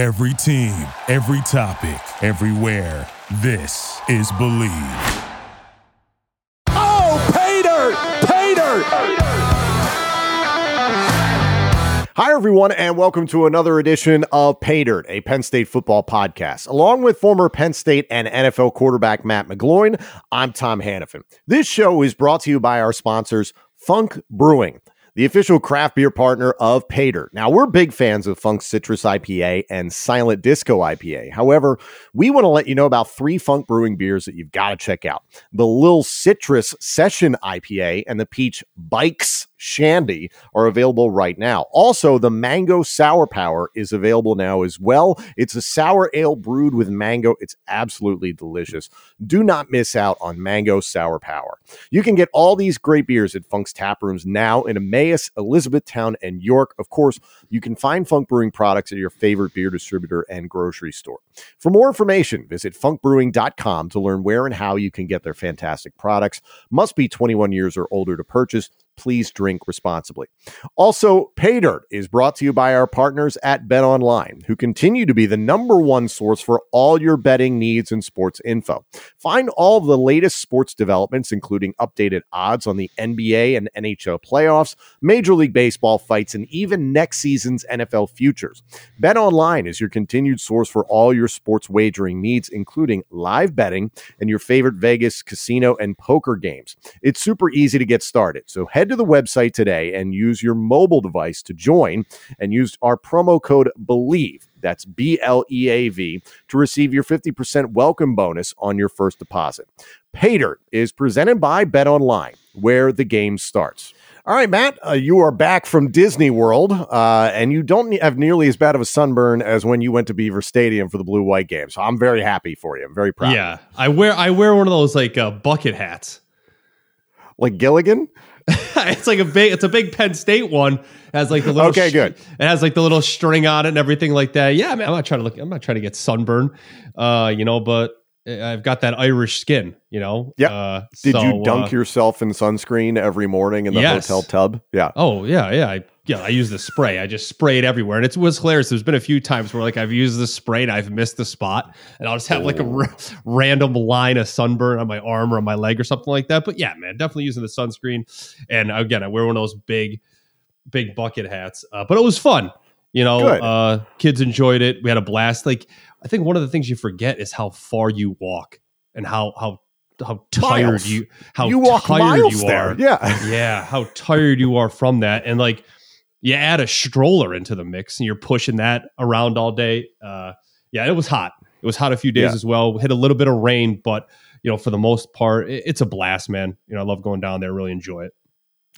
Every team, every topic, everywhere. This is Bleav. Oh, Pay Dirt! Pater! Hi, everyone, and welcome to another edition of Pay Dirt, a Penn State football podcast. Along with former Penn State and NFL quarterback Matt McGloin, I'm Tom Hannafin. This show is brought to you by our sponsors, Funk Brewing the official craft beer partner of Pay Dirt. Now, we're big fans of Funk Citrus IPA and Silent Disco IPA. However, we want to let you know about three Funk Brewing beers that you've got to check out the Lil Citrus Session IPA and the Peach Bikes Shandy are available right now. Also, the Mango Sour Power is available now as well. It's a sour ale brewed with mango. It's absolutely delicious. Do not miss out on Mango Sour Power. You can get all these great beers at Funk's tap rooms now in Emmaus, Elizabethtown, and York. Of course, you can find Funk Brewing products at your favorite beer distributor and grocery store. For more information, visit funkbrewing.com to learn where and how you can get their fantastic products. Must be 21 years or older to purchase please drink responsibly. Also, PayDirt is brought to you by our partners at Bet Online, who continue to be the number one source for all your betting needs and sports info. Find all of the latest sports developments, including updated odds on the NBA and NHL playoffs, Major League Baseball fights, and even next season's NFL futures. Bet Online is your continued source for all your sports wagering needs, including live betting and your favorite Vegas casino and poker games. It's super easy to get started, so head to the website today and use your mobile device to join and use our promo code BLEAV. That's B L E A V to receive your 50% welcome bonus on your first deposit. Pay Dirt is presented by Bet Online, where the game starts. All right, Matt, uh, you are back from Disney World, uh, and you don't have nearly as bad of a sunburn as when you went to Beaver Stadium for the Blue White game. So I'm very happy for you. I'm very proud. Yeah, I wear I wear one of those like uh, bucket hats, like Gilligan. it's like a big it's a big Penn State one. It has like the little okay, good. It has like the little string on it and everything like that. Yeah, man, I'm not trying to look. I'm not trying to get sunburn, uh, you know, but I've got that Irish skin, you know. Yeah. Uh, Did so, you dunk uh, yourself in sunscreen every morning in the yes. hotel tub? Yeah. Oh yeah, yeah. I, yeah, I use the spray. I just spray it everywhere, and it was hilarious. There's been a few times where like I've used the spray and I've missed the spot, and I'll just have like a r- random line of sunburn on my arm or on my leg or something like that. But yeah, man, definitely using the sunscreen. And again, I wear one of those big, big bucket hats. Uh, but it was fun. You know, uh, kids enjoyed it. We had a blast. Like I think one of the things you forget is how far you walk and how how how tired miles. you how you walk tired you are. There. Yeah, yeah, how tired you are from that, and like you add a stroller into the mix, and you're pushing that around all day. Uh, yeah, it was hot. It was hot a few days yeah. as well. Hit a little bit of rain, but you know, for the most part, it, it's a blast, man. You know, I love going down there. Really enjoy it.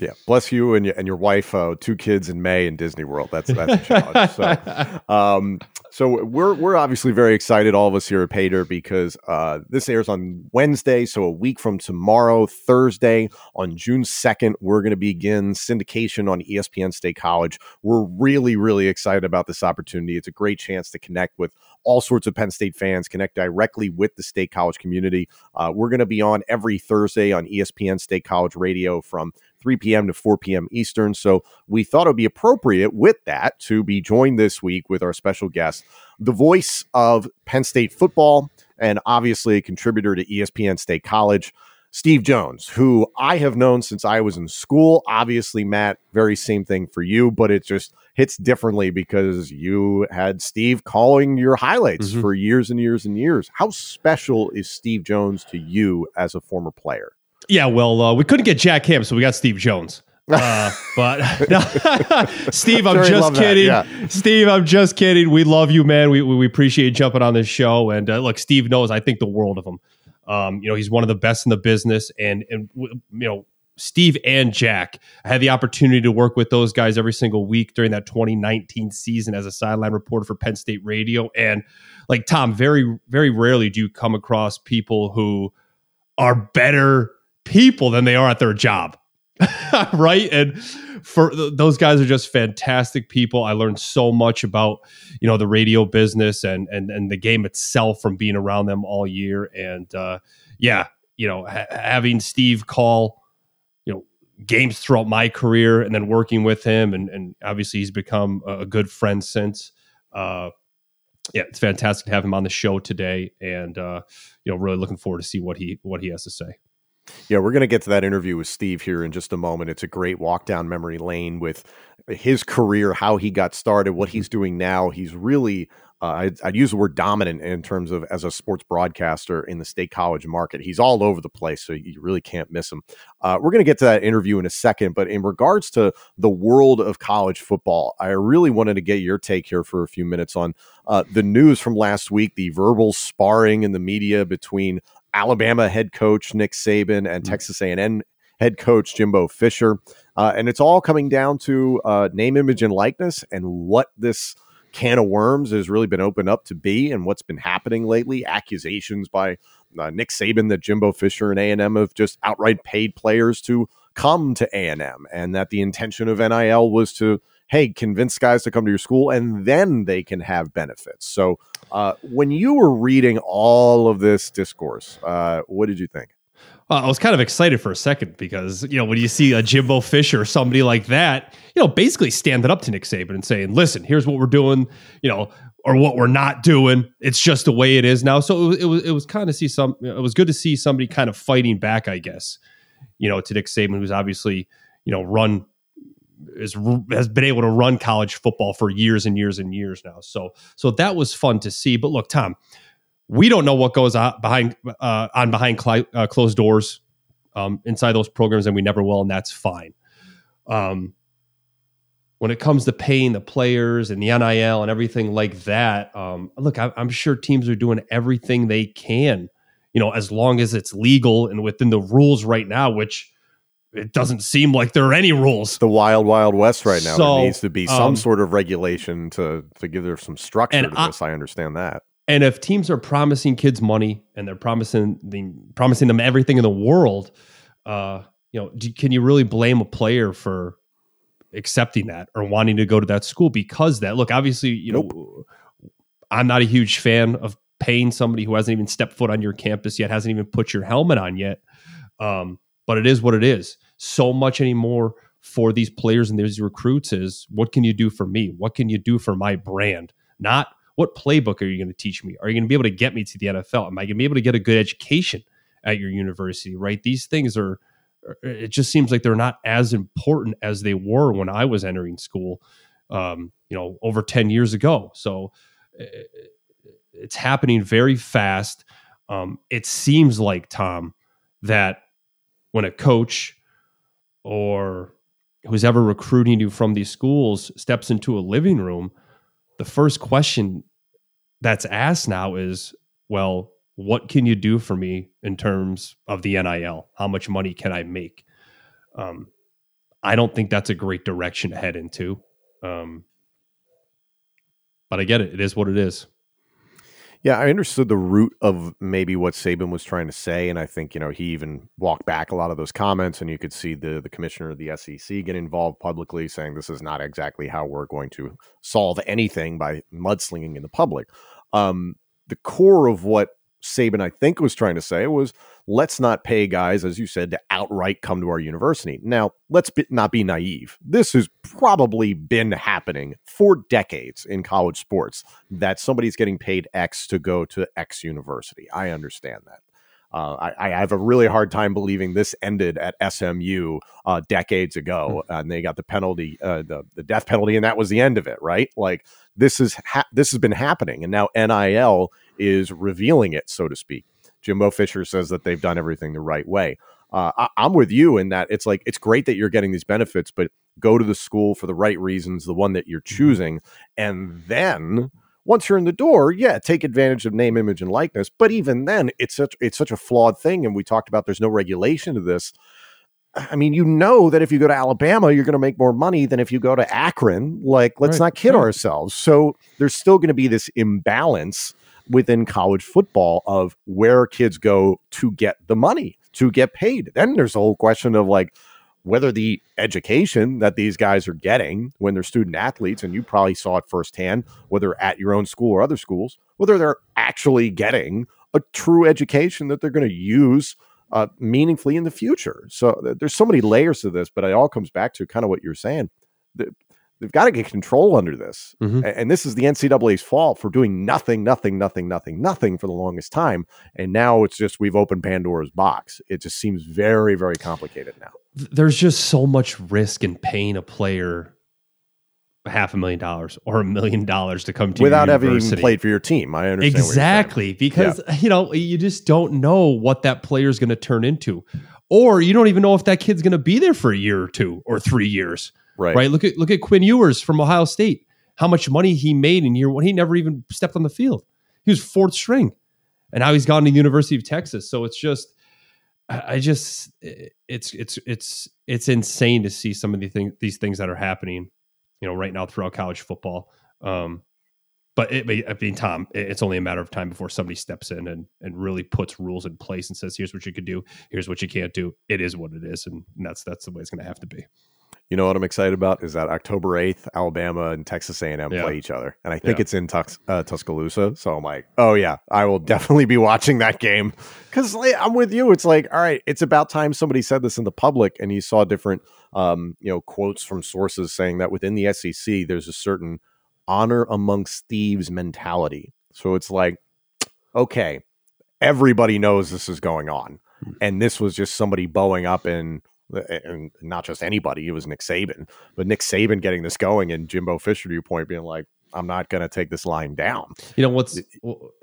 Yeah, bless you and your, and your wife. Uh, two kids in May in Disney World. That's that's a challenge. so, um, so we're we're obviously very excited, all of us here at Dirt, because uh, this airs on Wednesday. So a week from tomorrow, Thursday, on June second, we're going to begin syndication on ESPN State College. We're really really excited about this opportunity. It's a great chance to connect with all sorts of Penn State fans, connect directly with the State College community. Uh, we're going to be on every Thursday on ESPN State College Radio from 3 p.m. to 4 p.m. Eastern. So we thought it would be appropriate with that to be joined this week with our special guest, the voice of Penn State football, and obviously a contributor to ESPN State College. Steve Jones, who I have known since I was in school. Obviously, Matt, very same thing for you, but it just hits differently because you had Steve calling your highlights mm-hmm. for years and years and years. How special is Steve Jones to you as a former player? Yeah, well, uh, we couldn't get Jack Ham, so we got Steve Jones. Uh, but no, Steve, I'm sure just kidding. Yeah. Steve, I'm just kidding. We love you, man. We we appreciate you jumping on this show. And uh, look, Steve knows I think the world of him. Um, you know, he's one of the best in the business, and and you know, Steve and Jack. I had the opportunity to work with those guys every single week during that 2019 season as a sideline reporter for Penn State Radio. And like Tom, very very rarely do you come across people who are better people than they are at their job. right? And for those guys are just fantastic people. I learned so much about, you know, the radio business and and and the game itself from being around them all year and uh yeah, you know, ha- having Steve call you know games throughout my career and then working with him and and obviously he's become a good friend since uh yeah, it's fantastic to have him on the show today, and uh, you know, really looking forward to see what he what he has to say. Yeah, we're going to get to that interview with Steve here in just a moment. It's a great walk down memory lane with his career, how he got started, what he's doing now. He's really uh, I'd, I'd, use the word dominant in terms of as a sports broadcaster in the state college market. He's all over the place, so you really can't miss him. Uh, we're going to get to that interview in a second, but in regards to the world of college football, I really wanted to get your take here for a few minutes on uh, the news from last week, the verbal sparring in the media between Alabama head coach Nick Saban and mm-hmm. Texas A&M head coach Jimbo Fisher, uh, and it's all coming down to uh, name, image, and likeness, and what this – can of worms has really been opened up to be and what's been happening lately. Accusations by uh, Nick Saban that Jimbo Fisher and A&M have just outright paid players to come to A&M and that the intention of NIL was to hey, convince guys to come to your school and then they can have benefits. So, uh, when you were reading all of this discourse, uh, what did you think? Uh, I was kind of excited for a second because you know when you see a Jimbo Fisher or somebody like that, you know, basically standing up to Nick Saban and saying, "Listen, here's what we're doing," you know, or what we're not doing. It's just the way it is now. So it was it was, it was kind of see some. It was good to see somebody kind of fighting back, I guess. You know, to Nick Saban, who's obviously you know run is has been able to run college football for years and years and years now. So so that was fun to see. But look, Tom, we don't know what goes on behind uh, on behind cl- uh, closed doors um, inside those programs, and we never will, and that's fine. Um, when it comes to paying the players and the NIL and everything like that, um, look, I, I'm sure teams are doing everything they can, you know, as long as it's legal and within the rules right now, which it doesn't seem like there are any rules. The wild, wild west right now. So, there needs to be some um, sort of regulation to to give there some structure to this. I understand that. And if teams are promising kids money and they're promising the, promising them everything in the world, uh, you know, do, can you really blame a player for accepting that or wanting to go to that school because that? Look, obviously, you nope. know, I'm not a huge fan of paying somebody who hasn't even stepped foot on your campus yet, hasn't even put your helmet on yet. Um, but it is what it is. So much anymore for these players and these recruits is what can you do for me? What can you do for my brand? Not what playbook are you going to teach me? Are you going to be able to get me to the NFL? Am I going to be able to get a good education at your university? Right? These things are. It just seems like they're not as important as they were when I was entering school. Um, you know, over ten years ago. So it's happening very fast. Um, it seems like Tom that when a coach or who's ever recruiting you from these schools steps into a living room the first question that's asked now is, well, what can you do for me in terms of the NIL? How much money can I make? Um, I don't think that's a great direction to head into. Um, but I get it. It is what it is. Yeah, I understood the root of maybe what Saban was trying to say, and I think you know he even walked back a lot of those comments, and you could see the the commissioner of the SEC get involved publicly, saying this is not exactly how we're going to solve anything by mudslinging in the public. Um, the core of what Saban, I think, was trying to say was let's not pay guys, as you said, to outright come to our university. Now, let's be, not be naive. This has probably been happening for decades in college sports that somebody's getting paid X to go to X university. I understand that. Uh, I, I, have a really hard time believing this ended at SMU uh, decades ago, mm-hmm. and they got the penalty, uh, the the death penalty, and that was the end of it, right? Like this is ha- this has been happening, and now NIL is revealing it, so to speak. Jimbo Fisher says that they've done everything the right way. Uh, I, I'm with you in that it's like it's great that you're getting these benefits, but go to the school for the right reasons, the one that you're mm-hmm. choosing, and then once you're in the door, yeah, take advantage of name, image, and likeness. But even then, it's such it's such a flawed thing. And we talked about there's no regulation to this. I mean, you know that if you go to Alabama, you're going to make more money than if you go to Akron. Like, let's right, not kid right. ourselves. So there's still going to be this imbalance within college football of where kids go to get the money, to get paid. Then there's a whole question of like whether the education that these guys are getting when they're student athletes, and you probably saw it firsthand, whether at your own school or other schools, whether they're actually getting a true education that they're going to use uh, meaningfully in the future. So there's so many layers to this, but it all comes back to kind of what you're saying. The, they've got to get control under this. Mm-hmm. And this is the NCAA's fault for doing nothing, nothing, nothing, nothing, nothing for the longest time. And now it's just we've opened Pandora's box. It just seems very, very complicated now. There's just so much risk in paying a player half a million dollars or a million dollars to come to you. without having played for your team. I understand exactly because yeah. you know you just don't know what that player is going to turn into, or you don't even know if that kid's going to be there for a year or two or three years. Right. Right. Look at look at Quinn Ewers from Ohio State. How much money he made in year one? He never even stepped on the field. He was fourth string, and now he's gone to the University of Texas. So it's just, I just, it's it's it's it's insane to see some of the things these things that are happening you know, right now throughout college football. Um, but it, I mean, Tom, it's only a matter of time before somebody steps in and, and really puts rules in place and says, "Here's what you can do. Here's what you can't do." It is what it is, and that's that's the way it's going to have to be. You know what I'm excited about is that October 8th, Alabama and Texas A&M yeah. play each other, and I think yeah. it's in Tux, uh, Tuscaloosa. So I'm like, oh yeah, I will definitely be watching that game because I'm with you. It's like, all right, it's about time somebody said this in the public, and you saw different um, you know, quotes from sources saying that within the SEC, there's a certain honor amongst thieves mentality. So it's like, okay, everybody knows this is going on. Hmm. And this was just somebody bowing up and and not just anybody, it was Nick Saban, but Nick Saban getting this going and Jimbo Fisher, to your point, being like, I'm not going to take this line down. You know, what's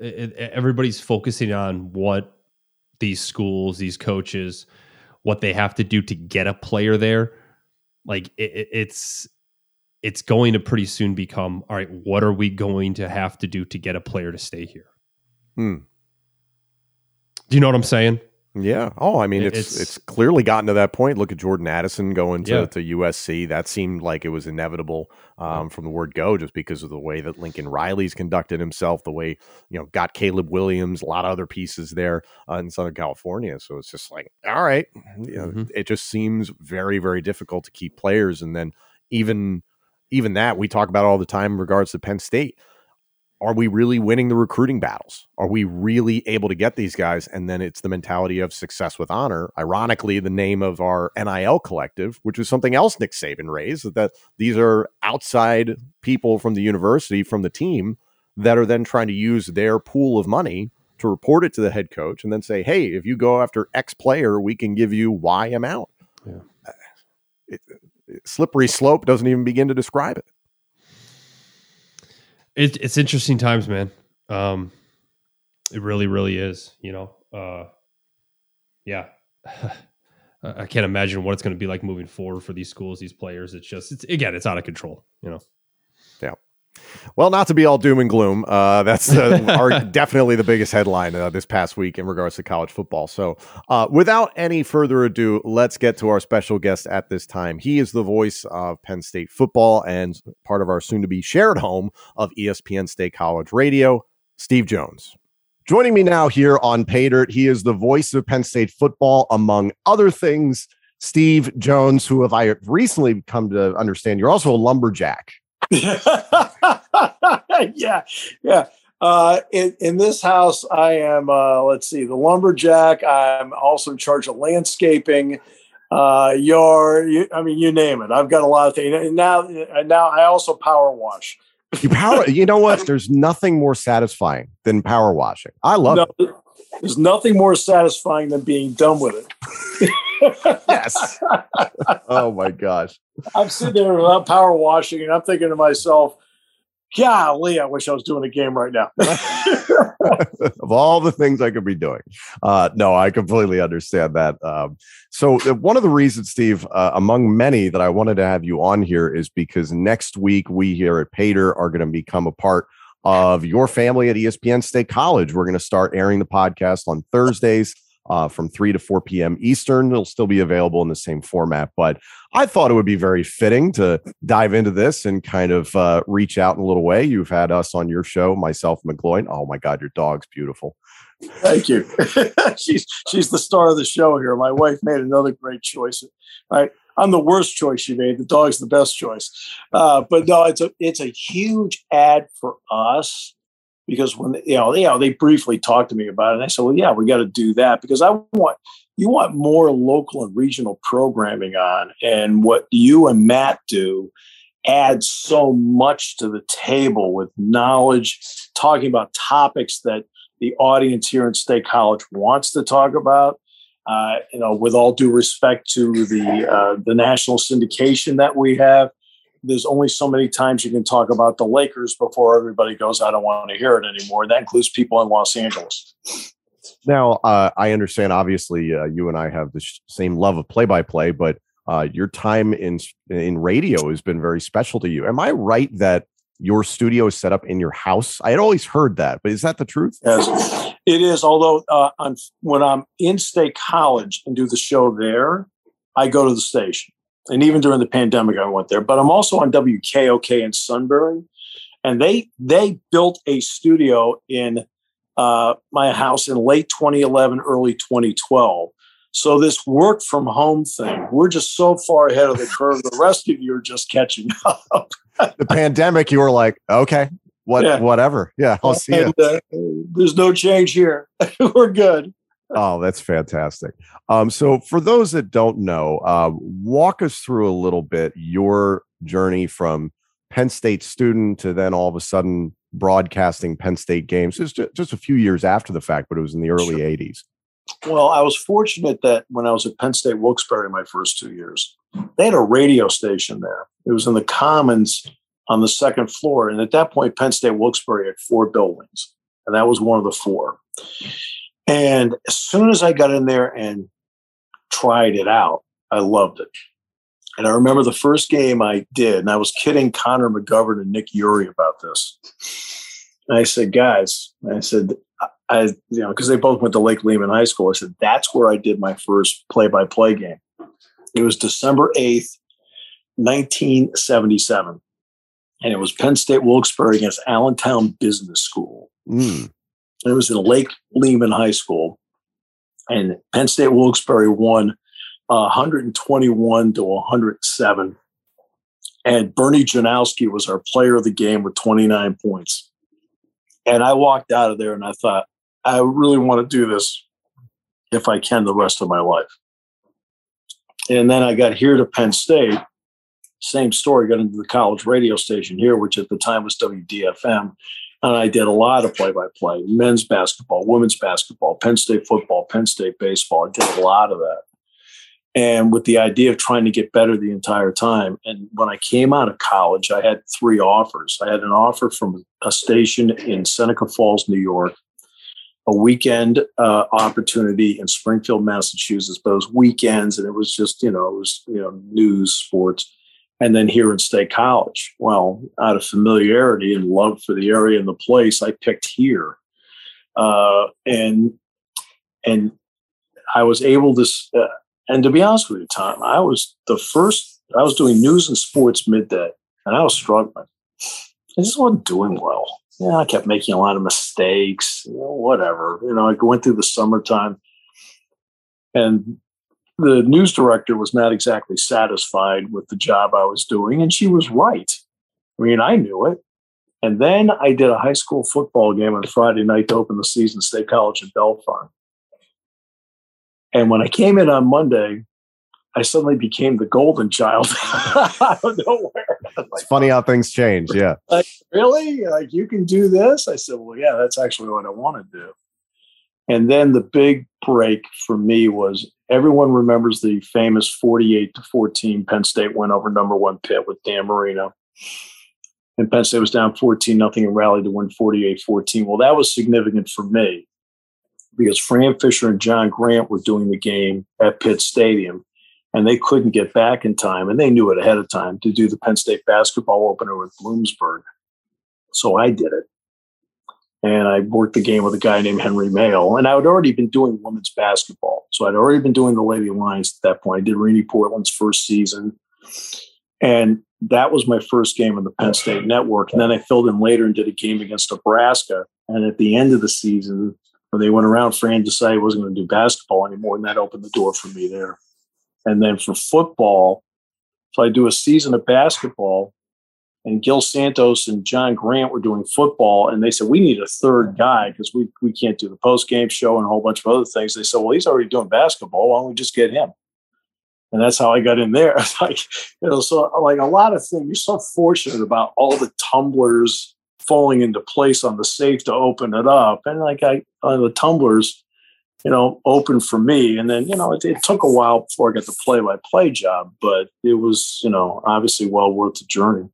everybody's focusing on what these schools, these coaches, what they have to do to get a player there like it, it's it's going to pretty soon become all right what are we going to have to do to get a player to stay here hmm. do you know what i'm saying yeah. Oh i mean it's, it's, it's clearly gotten to that point. Look at jordan addison going to, yeah. to usc that seemed like it was inevitable um, from the word go just because of the way that lincoln riley's conducted himself the way you know got caleb williams a lot of other pieces there uh, in southern california. So it's just like all right. You know, mm-hmm. it just seems very very difficult to keep players. And then even even that we talk about all the time in regards to penn state are we really winning the recruiting battles? Are we really able to get these guys? And then it's the mentality of success with honor. Ironically, the name of our NIL collective, which is something else Nick Saban raised, that these are outside people from the university, from the team, that are then trying to use their pool of money to report it to the head coach and then say, hey, if you go after X player, we can give you Y amount. Yeah. Uh, it, it, slippery slope doesn't even begin to describe it. It, it's interesting times, man. Um, it really, really is. You know, uh, yeah. I can't imagine what it's going to be like moving forward for these schools, these players. It's just, it's again, it's out of control. You know. Yeah. Well, not to be all doom and gloom. Uh, that's uh, our, definitely the biggest headline uh, this past week in regards to college football. So, uh, without any further ado, let's get to our special guest at this time. He is the voice of Penn State football and part of our soon to be shared home of ESPN State College Radio, Steve Jones. Joining me now here on Paydirt, he is the voice of Penn State football, among other things. Steve Jones, who have I recently come to understand, you're also a lumberjack. yeah, yeah. Uh, in, in, this house, I am, uh, let's see, the lumberjack. I'm also in charge of landscaping, uh, yard. You, I mean, you name it. I've got a lot of things. And now, now I also power wash. You power. you know what? There's nothing more satisfying than power washing. I love no, it. There's nothing more satisfying than being done with it. yes. oh my gosh. I'm sitting there without power washing, and I'm thinking to myself, golly, I wish I was doing a game right now. of all the things I could be doing. Uh, no, I completely understand that. Um, so, uh, one of the reasons, Steve, uh, among many that I wanted to have you on here is because next week we here at Pay Dirt are going to become a part of your family at ESPN State College. We're going to start airing the podcast on Thursdays uh, from 3 to 4 p.m. Eastern. It'll still be available in the same format, but I thought it would be very fitting to dive into this and kind of uh, reach out in a little way. You've had us on your show, myself, McGloin. Oh my God, your dog's beautiful. Thank you. she's she's the star of the show here. My wife made another great choice. I I'm the worst choice she made. The dog's the best choice. Uh, but no, it's a it's a huge ad for us because when you know, you know, they briefly talked to me about it, and I said, "Well, yeah, we got to do that because I want you want more local and regional programming on, and what you and Matt do adds so much to the table with knowledge, talking about topics that the audience here in State College wants to talk about. Uh, you know, with all due respect to the uh, the national syndication that we have, there's only so many times you can talk about the Lakers before everybody goes, I don't want to hear it anymore. That includes people in Los Angeles. Now, uh, I understand. Obviously, uh, you and I have the sh- same love of play-by-play, but uh, your time in in radio has been very special to you. Am I right that your studio is set up in your house? I had always heard that, but is that the truth? Yes, it is. Although uh, I'm, when I'm in State College and do the show there, I go to the station, and even during the pandemic, I went there. But I'm also on WKOK in Sunbury, and they they built a studio in uh, my house in late 2011, early 2012. So this work from home thing, we're just so far ahead of the curve. The rest of you are just catching up. the pandemic, you were like, okay, what, yeah. whatever. Yeah, I'll see and, you. Uh, there's no change here. we're good. Oh, that's fantastic. Um, so for those that don't know, uh, walk us through a little bit your journey from Penn State student to then all of a sudden broadcasting Penn State games. It's just a few years after the fact, but it was in the early sure. 80s. Well, I was fortunate that when I was at Penn State Wilkes-Barre my first two years, they had a radio station there. It was in the Commons on the second floor. And at that point, Penn State Wilkes-Barre had four buildings, and that was one of the four. And as soon as I got in there and tried it out, I loved it. And I remember the first game I did, and I was kidding Connor McGovern and Nick Uri about this. And I said, guys, I said, I, you know, because they both went to Lake Lehman High School. I said, that's where I did my first play by play game. It was December 8th, 1977. And it was Penn State Wilkes-Barre against Allentown Business School. Mm. It was in Lake Lehman High School. And Penn State Wilkes-Barre won uh, 121 to 107. And Bernie Janowski was our player of the game with 29 points. And I walked out of there and I thought, I really want to do this if I can the rest of my life. And then I got here to Penn State. Same story, got into the college radio station here, which at the time was WDFM. And I did a lot of play by play men's basketball, women's basketball, Penn State football, Penn State baseball. I did a lot of that. And with the idea of trying to get better the entire time. And when I came out of college, I had three offers. I had an offer from a station in Seneca Falls, New York, a weekend uh, opportunity in Springfield, Massachusetts, but it was weekends and it was just, you know, it was, you know, news, sports. And then here in State College. Well, out of familiarity and love for the area and the place, I picked here. Uh, and, and I was able to, uh, and to be honest with you, Tom, I was the first, I was doing news and sports midday and I was struggling. I just wasn't doing well yeah, I kept making a lot of mistakes, you know, whatever. You know, I went through the summertime and the news director was not exactly satisfied with the job I was doing, and she was right. I mean, I knew it. And then I did a high school football game on Friday night to open the season, State College at Bell And when I came in on Monday, I suddenly became the golden child out of nowhere. Like, it's funny how things change. Yeah. Like, really? Like, you can do this? I said, well, yeah, that's actually what I want to do. And then the big break for me was everyone remembers the famous 48 to 14 Penn State win over number one Pitt with Dan Marino. And Penn State was down 14 nothing and rallied to win 48 14. Well, that was significant for me because Fran Fisher and John Grant were doing the game at Pitt Stadium and they couldn't get back in time, and they knew it ahead of time to do the Penn State basketball opener with Bloomsburg. So I did it. And I worked the game with a guy named Henry Mail. And I had already been doing women's basketball. So I'd already been doing the Lady Lions at that point. I did Rene Portland's first season. And that was my first game on the Penn State network. And then I filled in later and did a game against Nebraska. And at the end of the season, when they went around, Fran decided he wasn't going to do basketball anymore. And that opened the door for me there. And then for football, so I do a season of basketball, and Gil Santos and John Grant were doing football, and they said we need a third guy because we we can't do the post game show and a whole bunch of other things. They said, well, he's already doing basketball. Why don't we just get him? and that's how I got in there. like, you know, so like a lot of things. You're so fortunate about all the tumblers falling into place on the safe to open it up, and like I on the tumblers, you know, open for me. And then you know, it, it took a while before I got the play-by-play job, but it was you know obviously well worth the journey.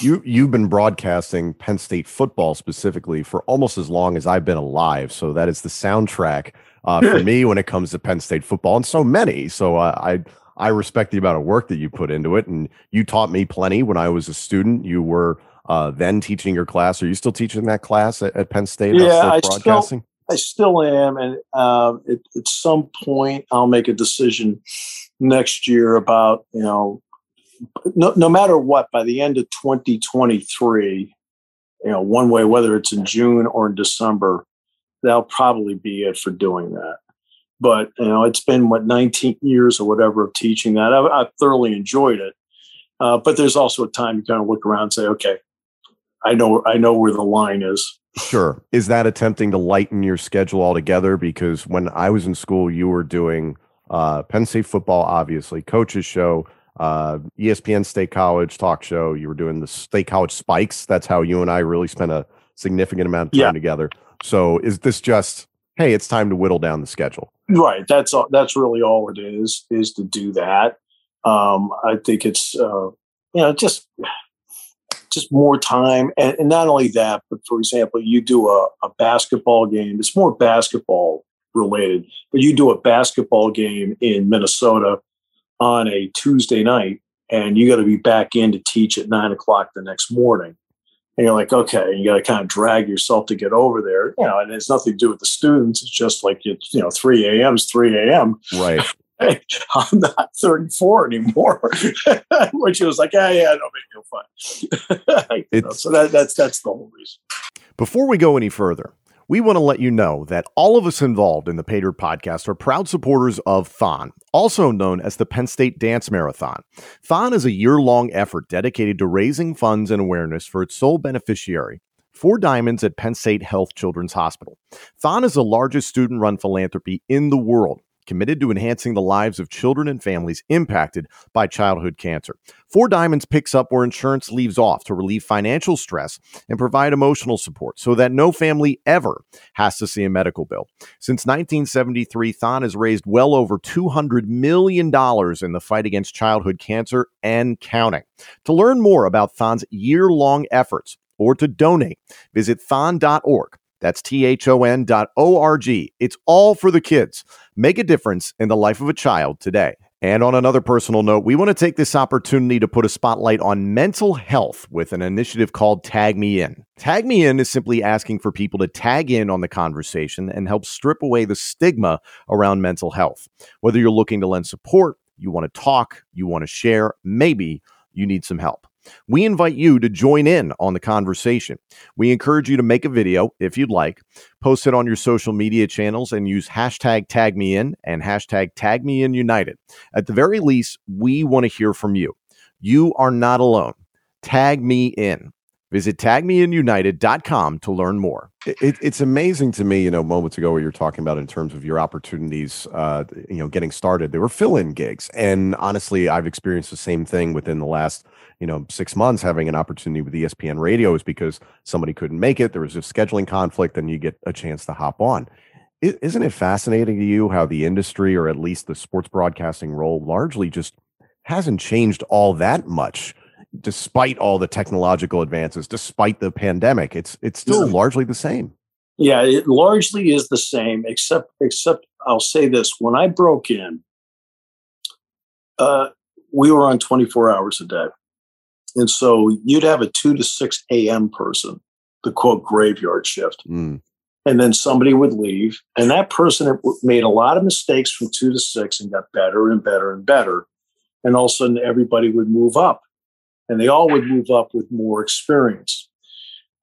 You you've been broadcasting Penn State football specifically for almost as long as I've been alive, so that is the soundtrack uh, for me when it comes to Penn State football, and so many. So uh, I I respect the amount of work that you put into it, and you taught me plenty when I was a student. You were uh, then teaching your class. Are you still teaching that class at, at Penn State? Yeah, I still I still am, and uh, it, at some point I'll make a decision next year about you know no, no matter what by the end of 2023 you know one way whether it's in june or in december that'll probably be it for doing that. But you know it's been what 19 years or whatever of teaching that. I've, I've thoroughly enjoyed it. Uh, but there's also a time you kind of look around and say okay i know i know where the line is. Sure. Is that attempting to lighten your schedule altogether? Because when i was in school you were doing uh, penn state football obviously coaches show uh, espn state college talk show you were doing the state college spikes that's how you and i really spent a significant amount of time yeah. together so is this just hey, it's time to whittle down the schedule. Right. That's all, that's really all it is is to do that. Um, I think it's uh, you know just just more time, and, and, not only that, but for example, you do a, a basketball game. It's more basketball related, but you do a basketball game in Minnesota on a Tuesday night, and you got to be back in to teach at nine o'clock the next morning and you're like, okay, you got to kind of drag yourself to get over there, you know, and it's nothing to do with the students. It's just like, it's, you know, 3 a.m. is 3 a.m. Right. I'm not 34 anymore, which it was like, yeah, yeah, no big deal, fine. know, so that, that's, that's the whole reason. Before we go any further, we want to let you know that all of us involved in the Dirt podcast are proud supporters of Thon, also known as the Penn State Dance Marathon. Thon is a year long effort dedicated to raising funds and awareness for its sole beneficiary, Four Diamonds at Penn State Health Children's Hospital. Thon is the largest student run philanthropy in the world committed to enhancing the lives of children and families impacted by childhood cancer. Four Diamonds picks up where insurance leaves off to relieve financial stress and provide emotional support so that no family ever has to see a medical bill. Since 1973, Thon has raised well over $200 million in the fight against childhood cancer and counting. To learn more about Thon's year long efforts, or to donate, visit thon.org. That's T H O N dot O R G. It's all for the kids. Make a difference in the life of a child today. And on another personal note, we want to take this opportunity to put a spotlight on mental health with an initiative called Tag Me In. Tag Me In is simply asking for people to tag in on the conversation and help strip away the stigma around mental health. Whether you're looking to lend support, you want to talk, you want to share, maybe you need some help. We invite you to join in on the conversation. We encourage you to make a video if you'd like, post it on your social media channels, and use hashtag tag me in and hashtag tag me in united. At the very least, we want to hear from you. You are not alone. Tag me in. Visit tagmeinunited.com to learn more. It, it's amazing to me, you know, moments ago, what you're talking about in terms of your opportunities, uh, you know, getting started. There were fill in gigs. And honestly, I've experienced the same thing within the last you know six months having an opportunity with espn radio is because somebody couldn't make it there was a scheduling conflict and you get a chance to hop on isn't it fascinating to you how the industry or at least the sports broadcasting role largely just hasn't changed all that much despite all the technological advances despite the pandemic it's it's still yeah. largely the same yeah it largely is the same except except i'll say this when i broke in uh, we were on 24 hours a day and so you'd have a 2 to 6 a.m. person, the quote graveyard shift. Mm. And then somebody would leave. And that person made a lot of mistakes from 2 to 6 and got better and better and better. And all of a sudden, everybody would move up. And they all would move up with more experience.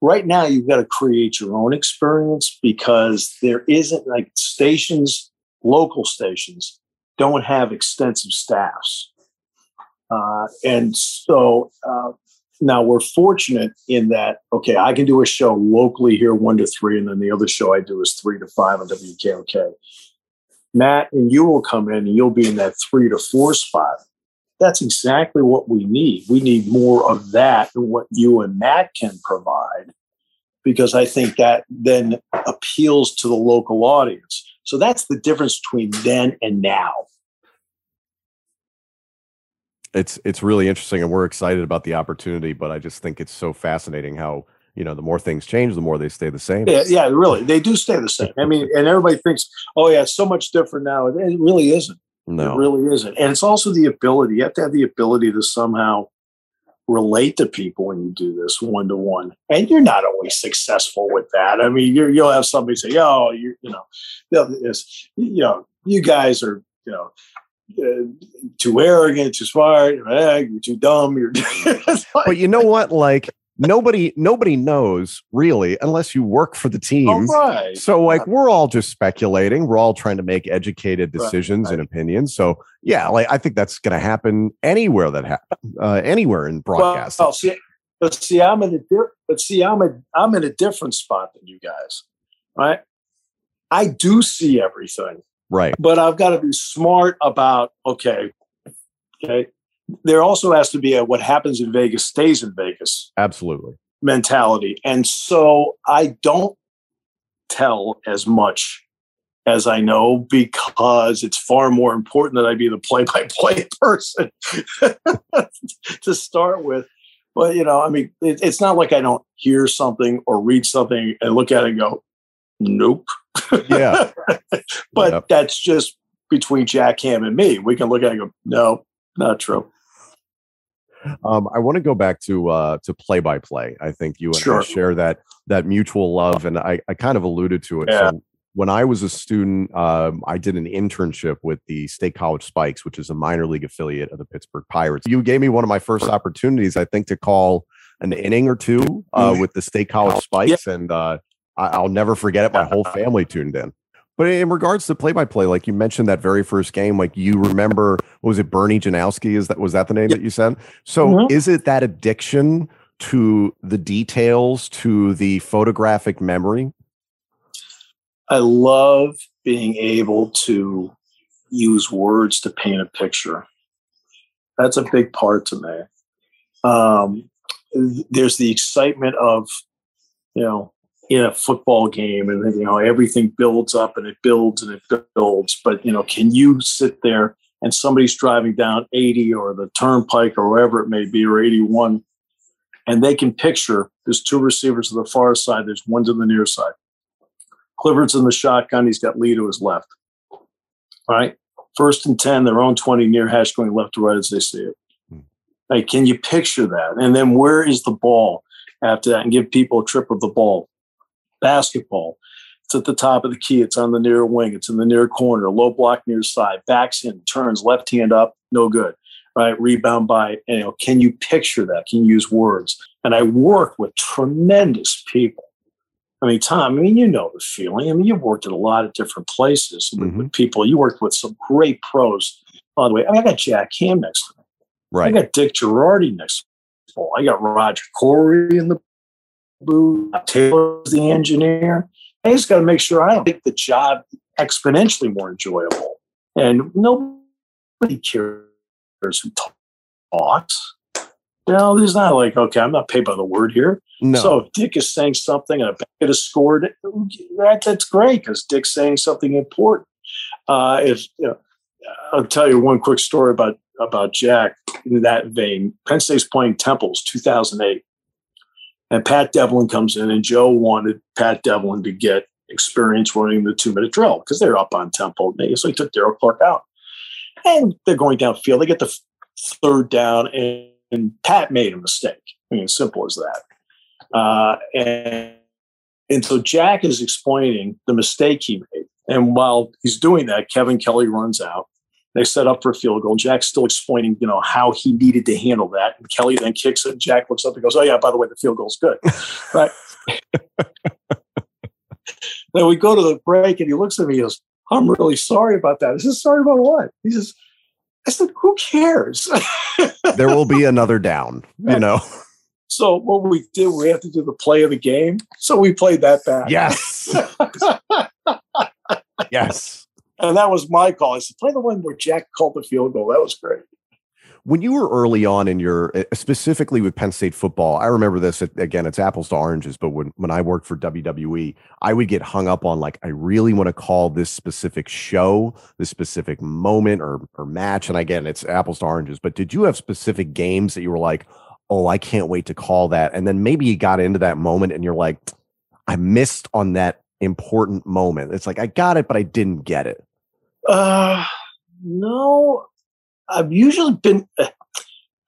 Right now, you've got to create your own experience because there isn't like stations, local stations don't have extensive staffs. Uh, and so uh, now we're fortunate in that, okay, I can do a show locally here, one to three, and then the other show I do is three to five on WKOK. Matt and you will come in and you'll be in that three to four spot. That's exactly what we need. We need more of that than what you and Matt can provide, because I think that then appeals to the local audience. So that's the difference between then and now. It's it's really interesting, and we're excited about the opportunity. But I just think it's so fascinating how you know the more things change, the more they stay the same. Yeah, yeah, really, they do stay the same. I mean, and everybody thinks, oh yeah, it's so much different now. It really isn't. No, it really isn't. And it's also the ability. You have to have the ability to somehow relate to people when you do this one to one. And you're not always successful with that. I mean, you will have somebody say, "Oh, you you know, you know, you guys are you know." Uh, too arrogant, too smart, eh, you're too dumb. You're like, but you know what? Like nobody nobody knows really unless you work for the team. Oh, right. So like we're all just speculating. We're all trying to make educated decisions right, right. and opinions. So yeah, like I think that's going to happen anywhere that happens, uh, anywhere in broadcasting. Well, see, but see, I'm in a di- but see, I'm a I'm in a different spot than you guys. Right. I do see everything. Right. But I've got to be smart about okay, okay there also has to be a what happens in Vegas stays in Vegas. Absolutely. Mentality. And so I don't tell as much as I know because it's far more important that I be the play by play person to start with. But, you know, I mean, it, it's not like I don't hear something or read something and look at it and go, nope. Yeah. but yep. that's just between Jack Ham and me. We can look at it and go, no, not true. Um, I want to go back to uh, to play by play. I think you and sure. I share that that mutual love, and I, I kind of alluded to it. Yeah. So when I was a student, um, I did an internship with the State College Spikes, which is a minor league affiliate of the Pittsburgh Pirates. You gave me one of my first opportunities, I think, to call an inning or two uh, mm-hmm. with the State College Spikes, yeah. and uh, I, will never forget it. My whole family tuned in. But in regards to play by play, like you mentioned that very first game, like you remember, was it Bernie Janowski? Is that was that the name yep. that you said? So mm-hmm. is it that addiction to the details, to the photographic memory? I love being able to use words to paint a picture. That's a big part to me. Um, there's the excitement of, you know, in a football game and you know everything builds up and it builds and it builds. But you know can you sit there and somebody's driving down 80 or the turnpike or wherever it may be or 81 and they can picture there's two receivers to the far side there's one to the near side. Clifford's in the shotgun he's got lee to his left. All right? First and 10 their own 20 near hash going left to right as they see it. Hmm. Like can you picture that? And then where is the ball after that? And give people a trip of the ball basketball. It's at the top of the key. It's on the near wing. It's in the near corner. Low block near side. Backs in. Turns left hand up. No good. Right. Rebound by. You know. Can you picture that? Can you use words? And I work with tremendous people. I mean, Tom. I mean, you know the feeling. I mean, you've worked at a lot of different places mm-hmm. with, people. You worked with some great pros. By the way, I got Jack Ham next to me. Right. I got Dick Girardi next to me. I got Roger Corey in the booth. Taylor's the engineer. I just got to make sure I don't make the job exponentially more enjoyable. And nobody cares who talks. You know, there's not like, okay, I'm not paid by the word here. No. So if Dick is saying something and a Beckett has scored, that, that's great because Dick's saying something important. Uh, if you know, I'll tell you one quick story about about Jack in that vein. Penn State's playing Temples, 2008. And Pat Devlin comes in, and Joe wanted Pat Devlin to get experience running the two minute drill because they're up on tempo. So he took Daryll Clark out. And they're going downfield. They get the third down, and, and Pat made a mistake. I mean, simple as that. Uh, and, and so Jack is explaining the mistake he made. And while he's doing that, Kevin Kelly runs out. They set up for a field goal. Jack's still explaining, you know, how he needed to handle that. And Kelly then kicks it. Jack looks up and goes, "Oh yeah, by the way, the field goal's good." right. then we go to the break, and he looks at me. He goes, "I'm really sorry about that." I said, "Sorry about what?" He says, "I said, who cares?" there will be another down, you know. So what we did, we have to do the play of the game. So we played that back. Yes. yes. And that was my call. I said, play the one where Jack called the field goal. That was great. When you were early on in your, eh, specifically with Penn State football, I remember this again, it's apples to oranges, but when, when I worked for WWE, I would get hung up on like, I really want to call this specific show, this specific moment or, or match. And again, it's apples to oranges, but did you have specific games that you were like, oh, I can't wait to call that? And then maybe you got into that moment and you're like, I missed on that important moment. It's like, I got it, but I didn't get it. Uh, no, I've usually been.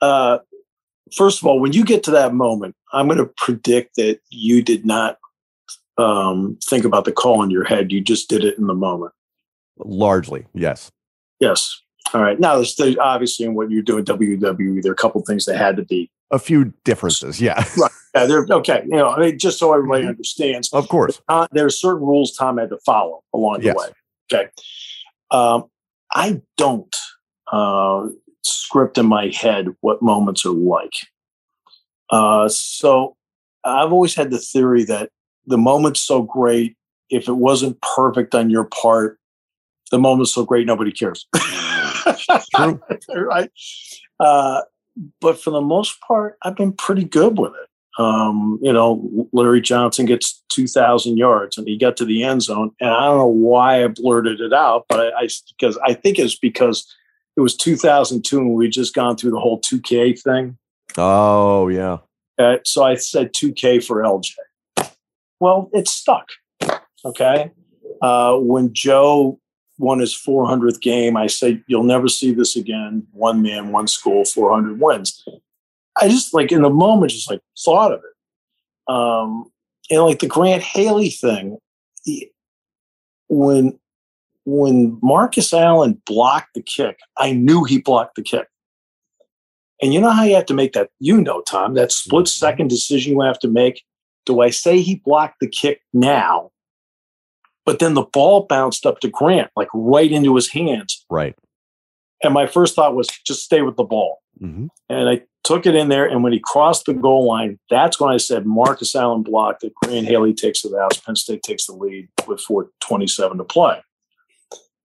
Uh, first of all, when you get to that moment, I'm going to predict that you did not um, think about the call in your head. You just did it in the moment. Largely, yes. Yes. All right. Now, there's, there's obviously in what you're doing WWE, there are a couple things that had to be a few differences. Yeah. right. Yeah. They're okay. You know, I mean, just so everybody understands. Of course. Uh, there are certain rules Tom had to follow along the way. Okay. Um, I don't uh, script in my head what moments are like. Uh, so I've always had the theory that the moment's so great, if it wasn't perfect on your part, the moment's so great nobody cares. True. right. Uh, but for the most part, I've been pretty good with it. Um, you know, Larry Johnson gets 2,000 yards and he got to the end zone. And I don't know why I blurted it out, but I, I because I think it's because it was 2002 and we'd just gone through the whole 2K thing. Oh, yeah. Uh, so I said 2K for LJ. Well, it stuck. Okay. Uh, when Joe won his 400th game, I said, You'll never see this again. One man, one school, 400 wins. I just like in the moment, just like thought of it. Um, and like the Grant Haley thing, he, when when Marcus Allen blocked the kick, I knew he blocked the kick. And you know how you have to make that, you know, Tom, that split second decision you have to make. Do I say he blocked the kick now? But then the ball bounced up to Grant, like right into his hands. Right. And my first thought was just stay with the ball. Mm-hmm. And I took it in there. And when he crossed the goal line, that's when I said Marcus Allen blocked it. Grant Haley takes it out. Penn State takes the lead with 427 to play.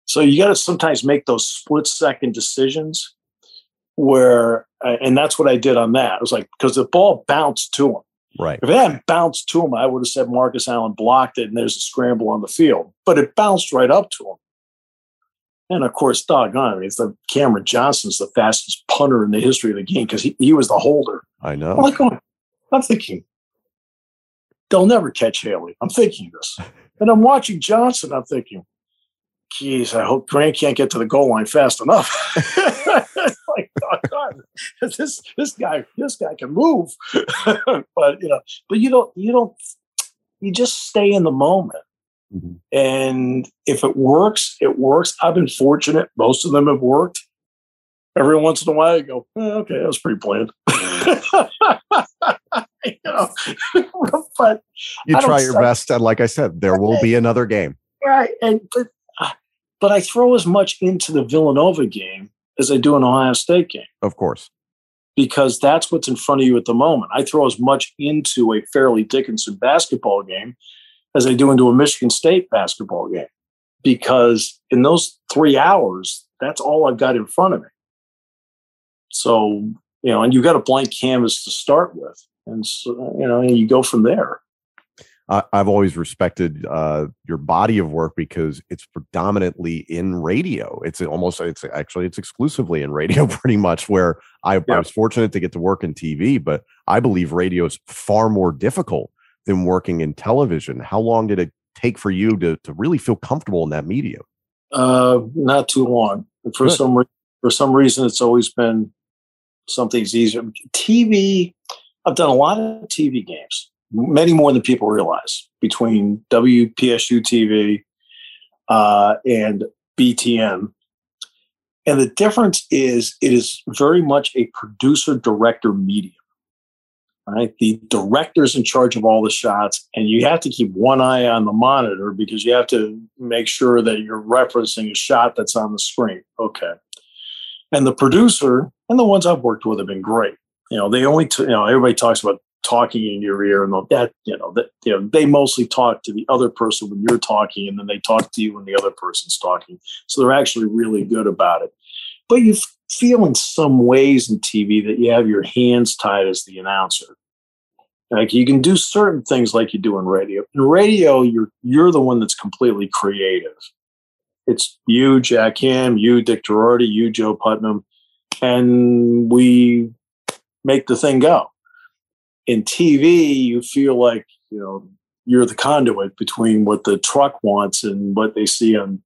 So you got to sometimes make those split second decisions where, and that's what I did on that. It was like, because the ball bounced to him. Right. If it hadn't bounced to him, I would have said Marcus Allen blocked it and there's a scramble on the field. But it bounced right up to him. And of course, doggone, I mean, it's the Cameron Johnston's the fastest punter in the history of the game because he, he was the holder. I know. I'm, like, I'm thinking, they'll never catch Haley. I'm thinking this. And I'm watching Johnston. I'm thinking, geez, I hope Grant can't get to the goal line fast enough. like, doggone, this this guy, this guy can move. but you know, but you don't, you don't, you just stay in the moment. Mm-hmm. And if it works, it works. I've been fortunate. Most of them have worked. Every once in a while, I go, eh, okay, that was pretty planned. you know, but you try your best. And like I said, there will be another game. Right. And but, but I throw as much into the Villanova game as I do an Ohio State game. Of course. Because that's what's in front of you at the moment. I throw as much into a Fairleigh Dickinson basketball game as I do into a Michigan State basketball game. Because in those three hours, that's all I've got in front of me. So, you know, and you've got a blank canvas to start with. And so, you know, and you go from there. I've always respected uh, your body of work because it's predominantly in radio. It's almost, it's actually, it's exclusively in radio, pretty much. Where I, yeah. I was fortunate to get to work in TV, but I believe radio is far more difficult than working in television. How long did it take for you to to really feel comfortable in that medium? Uh, not too long. For Good. some re- for some reason, it's always been something's easier. TV. I've done a lot of TV games many more than people realize between WPSU TV uh, and BTN. And the difference is it is very much a producer director medium. Right? The director's in charge of all the shots, and you have to keep one eye on the monitor because you have to make sure that you're referencing a shot that's on the screen. Okay. And the producer and the ones I've worked with have been great. You know, they only, t- you know, everybody talks about talking in your ear and that you know that you know they mostly talk to the other person when you're talking and then they talk to you when the other person's talking so they're actually really good about it but you feel in some ways in tv that you have your hands tied as the announcer. Like you can do certain things like you do in radio. In radio you're you're the one that's completely creative. It's you jack ham you dick Jerardi, you joe putnam and we make the thing go. In TV, you feel like you know you're the conduit between what the truck wants and what they see on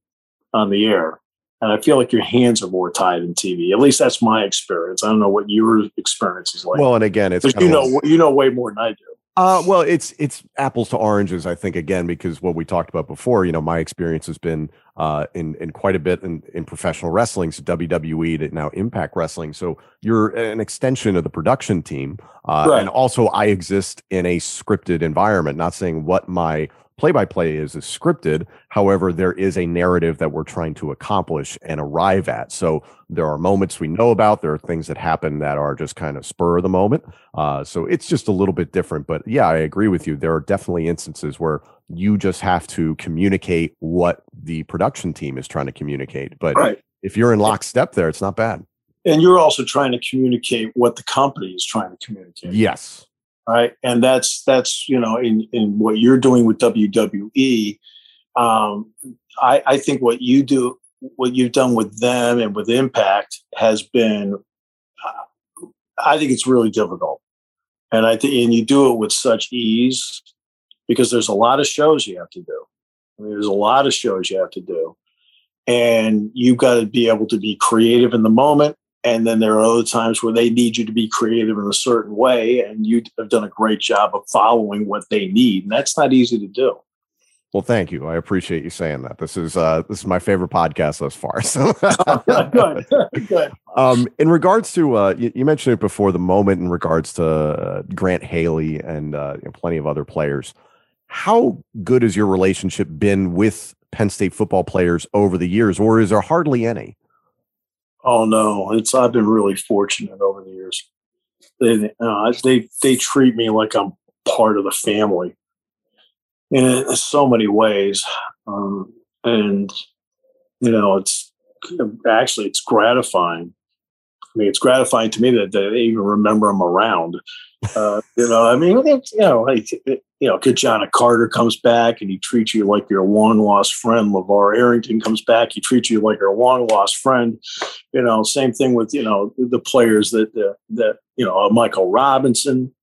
on the air. And I feel like your hands are more tied in TV. At least that's my experience. I don't know what your experience is like. Well, and again, it's you know you know way more than I do. Uh, well, it's it's apples to oranges, I think. Again, because what we talked about before, you know, my experience has been uh, in in quite a bit in, in professional wrestling, so WWE to now Impact Wrestling. So you're an extension of the production team, uh, right. and also I exist in a scripted environment. Not saying what my play by play is is scripted. However, there is a narrative that we're trying to accomplish and arrive at. So there are moments we know about. There are things that happen that are just kind of spur of the moment. Uh, so it's just a little bit different. But yeah, I agree with you. There are definitely instances where you just have to communicate what the production team is trying to communicate. But right. if you're in lockstep there, it's not bad. And you're also trying to communicate what the company is trying to communicate. Yes right? And that's that's you know in in what you're doing with WWE. Um, I, I think what you do, what you've done with them and with Impact has been, uh, I think it's really difficult, and I think and you do it with such ease because there's a lot of shows you have to do. I mean, there's a lot of shows you have to do, and you've got to be able to be creative in the moment and then there are other times where they need you to be creative in a certain way, and you have done a great job of following what they need. And that's not easy to do. Well, thank you. I appreciate you saying that. This is uh, this is my favorite podcast thus far. So good, good. Um, in regards to uh, you, you, mentioned it before, the moment in regards to uh, Grant Haley and uh, you know, plenty of other players. How good has your relationship been with Penn State football players over the years, or is there hardly any? Oh no, it's I've been really fortunate over the years. They uh, they they treat me like I'm part of the family in so many ways, um, and you know it's actually it's gratifying. I mean, it's gratifying to me that they even remember I'm around. Uh, you know, I mean, you know, you know, Ki-Jana Carter comes back and he treats you like your long lost friend. LaVar Arrington comes back, he treats you like your long lost friend. You know, same thing with you know the players that that, that you know Michael Robinson.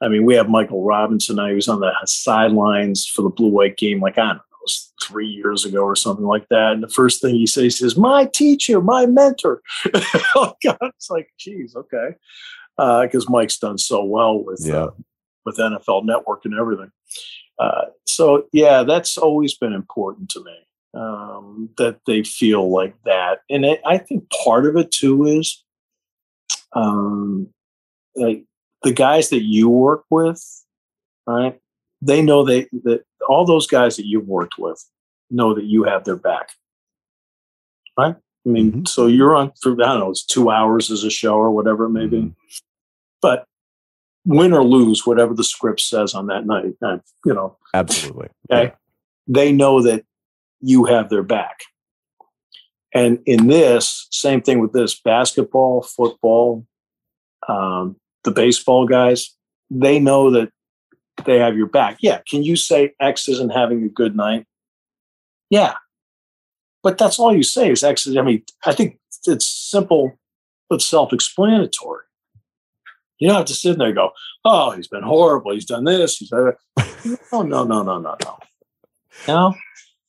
I mean, we have Michael Robinson. He was on the sidelines for the blue white game, like I don't three years ago or something like that. And the first thing he says, he says, "My teacher, my mentor." oh God, it's like, geez, okay because uh, Mike's done so well with yeah. uh, with NFL Network and everything. Uh, so yeah, that's always been important to me um, that they feel like that, and it, I think part of it too is um, like the guys that you work with, right? They know they that all those guys that you've worked with know that you have their back, right? I mean, mm-hmm. so you're on for I don't know, it's two hours as a show or whatever it may mm-hmm. be. But win or lose, whatever the script says on that night, you know, absolutely. Okay, yeah. they know that you have their back. And in this, same thing with this basketball, football, um, the baseball guys, they know that they have your back. Yeah. Can you say X isn't having a good night? Yeah. But that's all you say is X. I mean, I think it's simple but self explanatory. You don't have to sit there and go, oh, he's been horrible. He's done this. He's done that. no, no, no, no, no, no. No.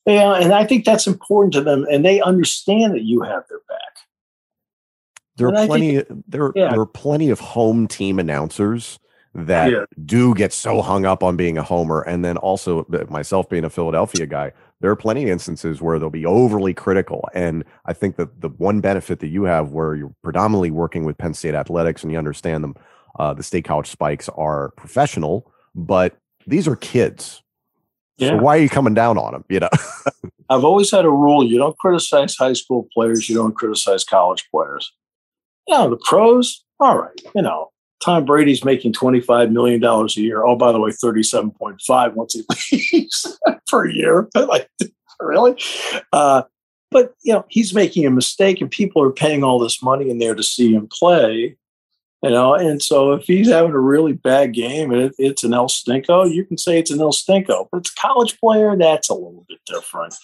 Yeah, and I think that's important to them, and they understand that you have their back. There are and plenty. Think, there, yeah. there are plenty of home team announcers that yeah. do get so hung up on being a homer, and then also myself being a Philadelphia guy, there are plenty of instances where they'll be overly critical. And I think that the one benefit that you have, where you're predominantly working with Penn State athletics and you understand them uh, the state college spikes are professional, but these are kids. Yeah. So why are you coming down on them? You know, I've always had a rule: you don't criticize high school players, you don't criticize college players. You know, the pros, all right. You know, Tom Brady's making $25 million a year. Oh, by the way, 37.5 once he leaves per year. like, really? Uh, but, you know, he's making a mistake and people are paying all this money in there to see him play. You know, and so if he's having a really bad game and it, it's an El Stinko, you can say it's an El Stinko. But it's a college player, that's a little bit different.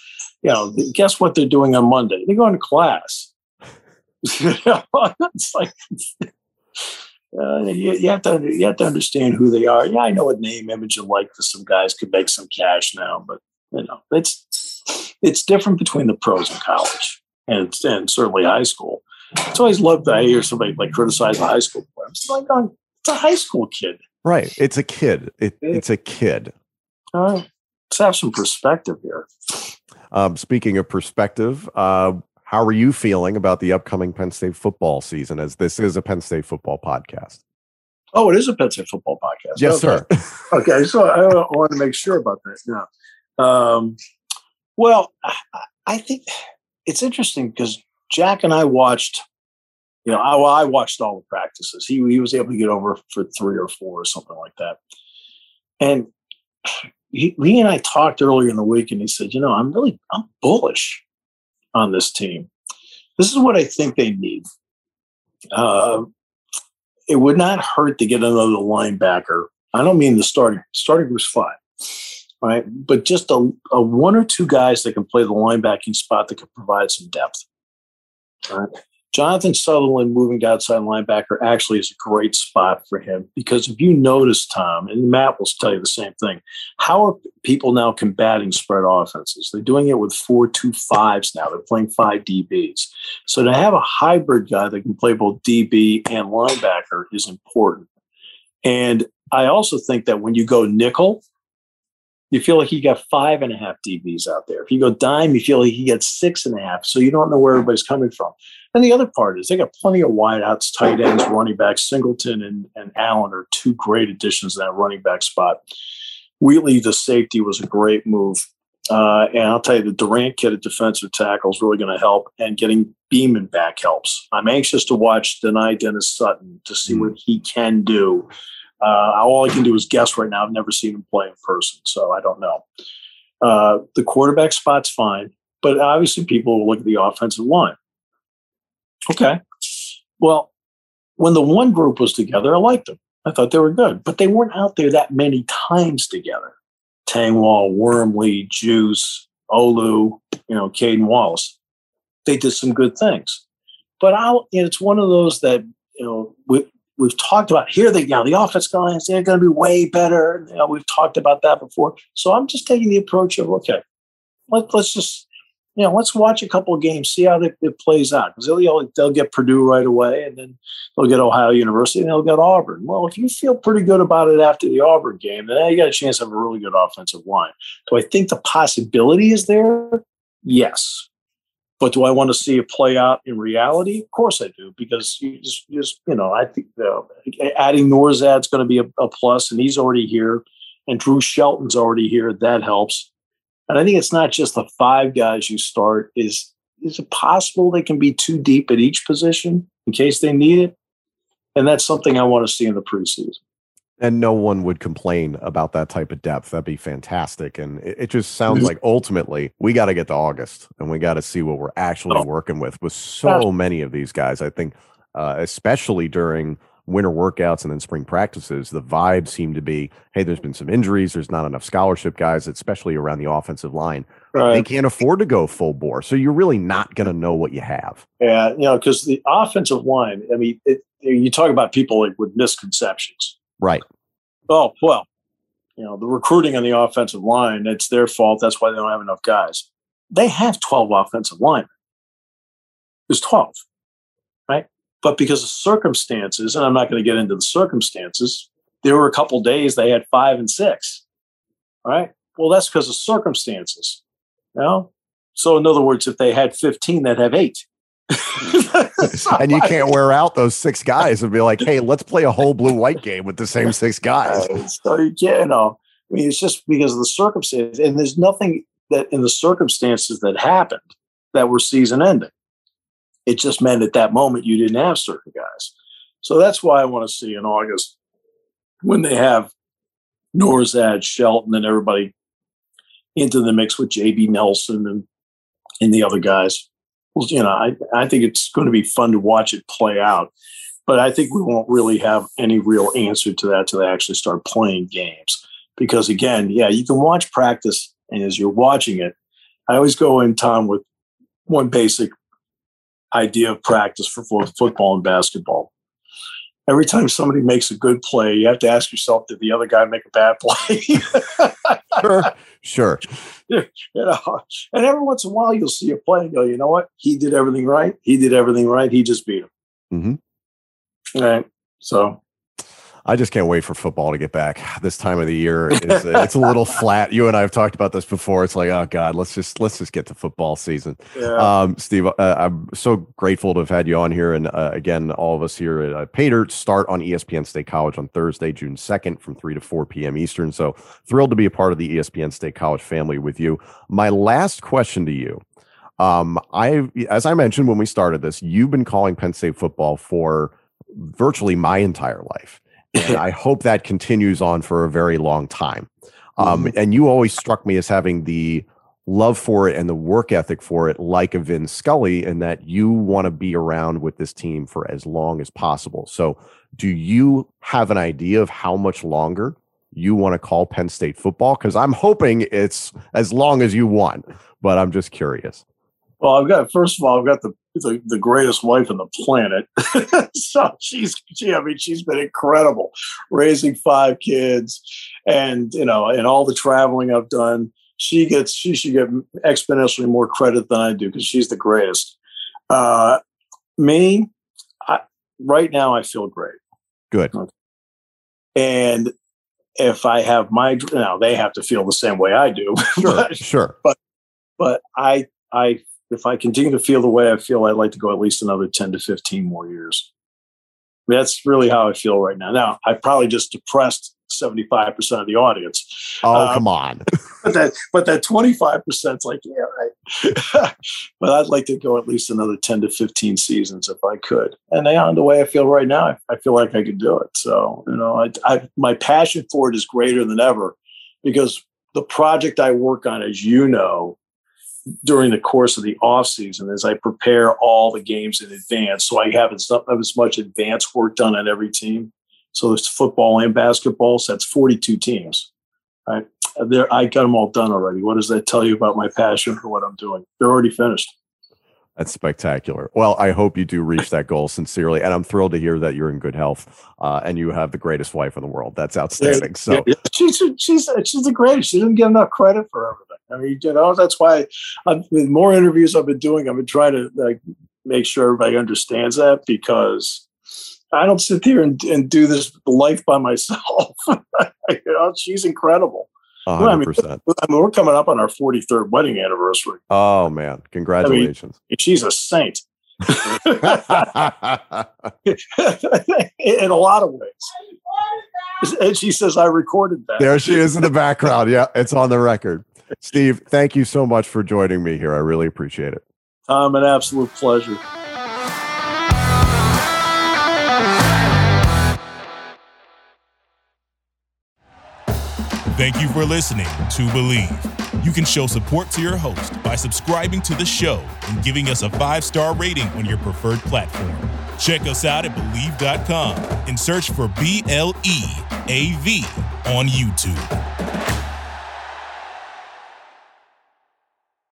You know, guess what they're doing on Monday? They're going to class. it's like uh, you, you, have to you have to understand who they are. Yeah, I know what name, image, and likeness some guys could make some cash now, but you know it's it's different between the pros and college, and and certainly high school. It's always loved that I hear somebody like criticize a high school player. It's like going, it's a high school kid, right? It's a kid. It, it's a kid. All right, let's have some perspective here. Um, speaking of perspective, uh, how are you feeling about the upcoming Penn State football season as this is a Penn State football podcast? Oh, it is a Penn State football podcast. Yes, okay. sir. okay, so I, want to make sure about that. Yeah. Um, well, I, I think it's interesting because Jack and I watched, you know, I, I watched all the practices. He he was able to get over for three or four or something like that, and he, he and I talked earlier in the week, and he said, you know, I'm really I'm bullish on this team. This is what I think they need. Uh, it would not hurt to get another linebacker. I don't mean the starting starting was fine, right? But just a, a one or two guys that can play the linebacking spot that can provide some depth. Right? Jonathan Sutherland moving to outside linebacker actually is a great spot for him because if you notice, Tom, and Matt will tell you the same thing, how are people now combating spread offenses? They're doing it with four two fives now. They're playing five DBs. So to have a hybrid guy that can play both DB and linebacker is important. And I also think that when you go nickel, you feel like you got five and a half DBs out there. If you go dime, you feel like you get six and a half. So you don't know where everybody's coming from. And the other part is they got plenty of wideouts, tight ends, running backs. Singleton and, and Allen are two great additions to that running back spot. Wheatley, the safety, was a great move. Uh, and I'll tell you, the Durant kid at defensive tackle is really going to help, and getting Beamon back helps. I'm anxious to watch Dani Dennis Sutton to see mm. what he can do. Uh, all I can do is guess right now. I've never seen him play in person, so I don't know. Uh, the quarterback spot's fine, but obviously people will look at the offensive line. Okay. Well, when the one group was together, I liked them. I thought they were good, but they weren't out there that many times together. Tengwall, Wormley, Juice, Olu, you know, Caden Wallace. They did some good things. But I'll, it's one of those that, you know, we, we've talked about here that, you the offense guys, they're going to be way better. You know, we've talked about that before. So I'm just taking the approach of, okay, let, let's just you know, let's watch a couple of games, see how it plays out. Because they'll, they'll get Purdue right away, and then they'll get Ohio University, and they'll get Auburn. Well, if you feel pretty good about it after the Auburn game, then you got a chance to have a really good offensive line. Do I think the possibility is there? Yes. But do I want to see it play out in reality? Of course I do, because you just, you just you know, I think uh, adding Nourzad's going to be a, a plus, and he's already here, and Drew Shelton's already here. That helps. And I think it's not just the five guys you start. Is is it possible they can be too deep at each position in case they need it? And that's something I want to see in the preseason. And no one would complain about that type of depth. That'd be fantastic. And it, it just sounds mm-hmm. like ultimately we got to get to August and we got to see what we're actually oh. working with with so many of these guys. I think, uh, especially during winter workouts and then spring practices, the vibe seemed to be, hey, there's been some injuries. There's not enough scholarship guys, especially around the offensive line. Right. They can't afford to go full bore. So you're really not going to know what you have. Yeah, you know, because the offensive line, I mean, it, you talk about people like with misconceptions. Right. Oh, well, you know, the recruiting on the offensive line, it's their fault. That's why they don't have enough guys. They have 12 offensive linemen. There's 12, right? But because of circumstances, and I'm not going to get into the circumstances, there were a couple days they had five and six. Right? Well, that's because of circumstances. You know? So in other words, if they had 15, they'd have eight. And you can't wear out those six guys and be like, hey, let's play a whole blue white game with the same six guys. Uh, so you can't, you know, I mean, it's just because of the circumstances. And there's nothing that in the circumstances that happened that were season ending. It just meant at that moment you didn't have certain guys. So that's why I want to see in August when they have Nourzad, Shelton, and everybody into the mix with JB Nelson and and the other guys. You know, I, I think it's going to be fun to watch it play out. But I think we won't really have any real answer to that till they actually start playing games. Because again, yeah, you can watch practice, and as you're watching it, I always go in Tom with one basic idea of practice for both football and basketball. Every time somebody makes a good play, you have to ask yourself, did the other guy make a bad play? sure, sure. you know, and every once in a while, you'll see a play and go, you know what? He did everything right. He did everything right. He just beat him. Mm-hmm. Right. So I just can't wait for football to get back. This time of the year is it's a little flat. You and I have talked about this before. It's like, oh God, let's just let's just get to football season. Yeah. Um, Steve, uh, I'm so grateful to have had you on here, and uh, again, all of us here at uh, Pay Dirt start on ESPN State College on Thursday, June 2nd, from 3 to 4 p.m. Eastern. So thrilled to be a part of the ESPN State College family with you. My last question to you. Um, I, as I mentioned when we started this, you've been calling Penn State football for virtually my entire life and I hope that continues on for a very long time. Um, mm-hmm. And you always struck me as having the love for it and the work ethic for it, like a Vin Scully, and that you want to be around with this team for as long as possible. So, do you have an idea of how much longer you want to call Penn State football? Because I'm hoping it's as long as you want, but I'm just curious. Well, I've got first of all, I've got the the, the greatest wife on the planet. so she's she, I mean, she's been incredible, raising five kids, and you know, and all the traveling I've done. She gets she should get exponentially more credit than I do because she's the greatest. Uh, me, I, right now, I feel great. Good. And if I have my now, they have to feel the same way I do. Sure, but, sure. But but I I if I continue to feel the way I feel, I'd like to go at least another 10 to 15 more years. That's really how I feel right now. Now, I probably just depressed 75% of the audience. Oh, um, come on. but that but that 25% is like, yeah, right. but I'd like to go at least another 10 to 15 seasons if I could. And on the way I feel right now, I, I feel like I could do it. So, you know, I, I my passion for it is greater than ever because the project I work on, as you know, during the course of the off season as I prepare all the games in advance. So I have as, as much advanced work done on every team. So it's football and basketball. So that's 42 teams. Right. There, I got them all done already. What does that tell you about my passion for what I'm doing? They're already finished. That's spectacular. Well, I hope you do reach that goal sincerely, and I'm thrilled to hear that you're in good health uh, and you have the greatest wife in the world. That's outstanding. Yeah, so yeah, she's she's she's the greatest. She didn't get enough credit for everything. I mean, you know, that's why I've, with more interviews I've been doing, I've been trying to like make sure everybody understands that because I don't sit here and, and do this life by myself. you oh, know, she's incredible hundred I mean. I mean, we're coming up on our 43rd wedding anniversary. Oh man, congratulations! I mean, she's a saint. in a lot of ways. And she says, I recorded that. There she is in the background. Yeah, it's on the record. Steve, thank you so much for joining me here. I really appreciate it. Tom, an absolute pleasure. Thank you for listening to Bleav. You can show support to your host by subscribing to the show and giving us a five star rating on your preferred platform. Check us out at Bleav.com and search for B L E A V on YouTube.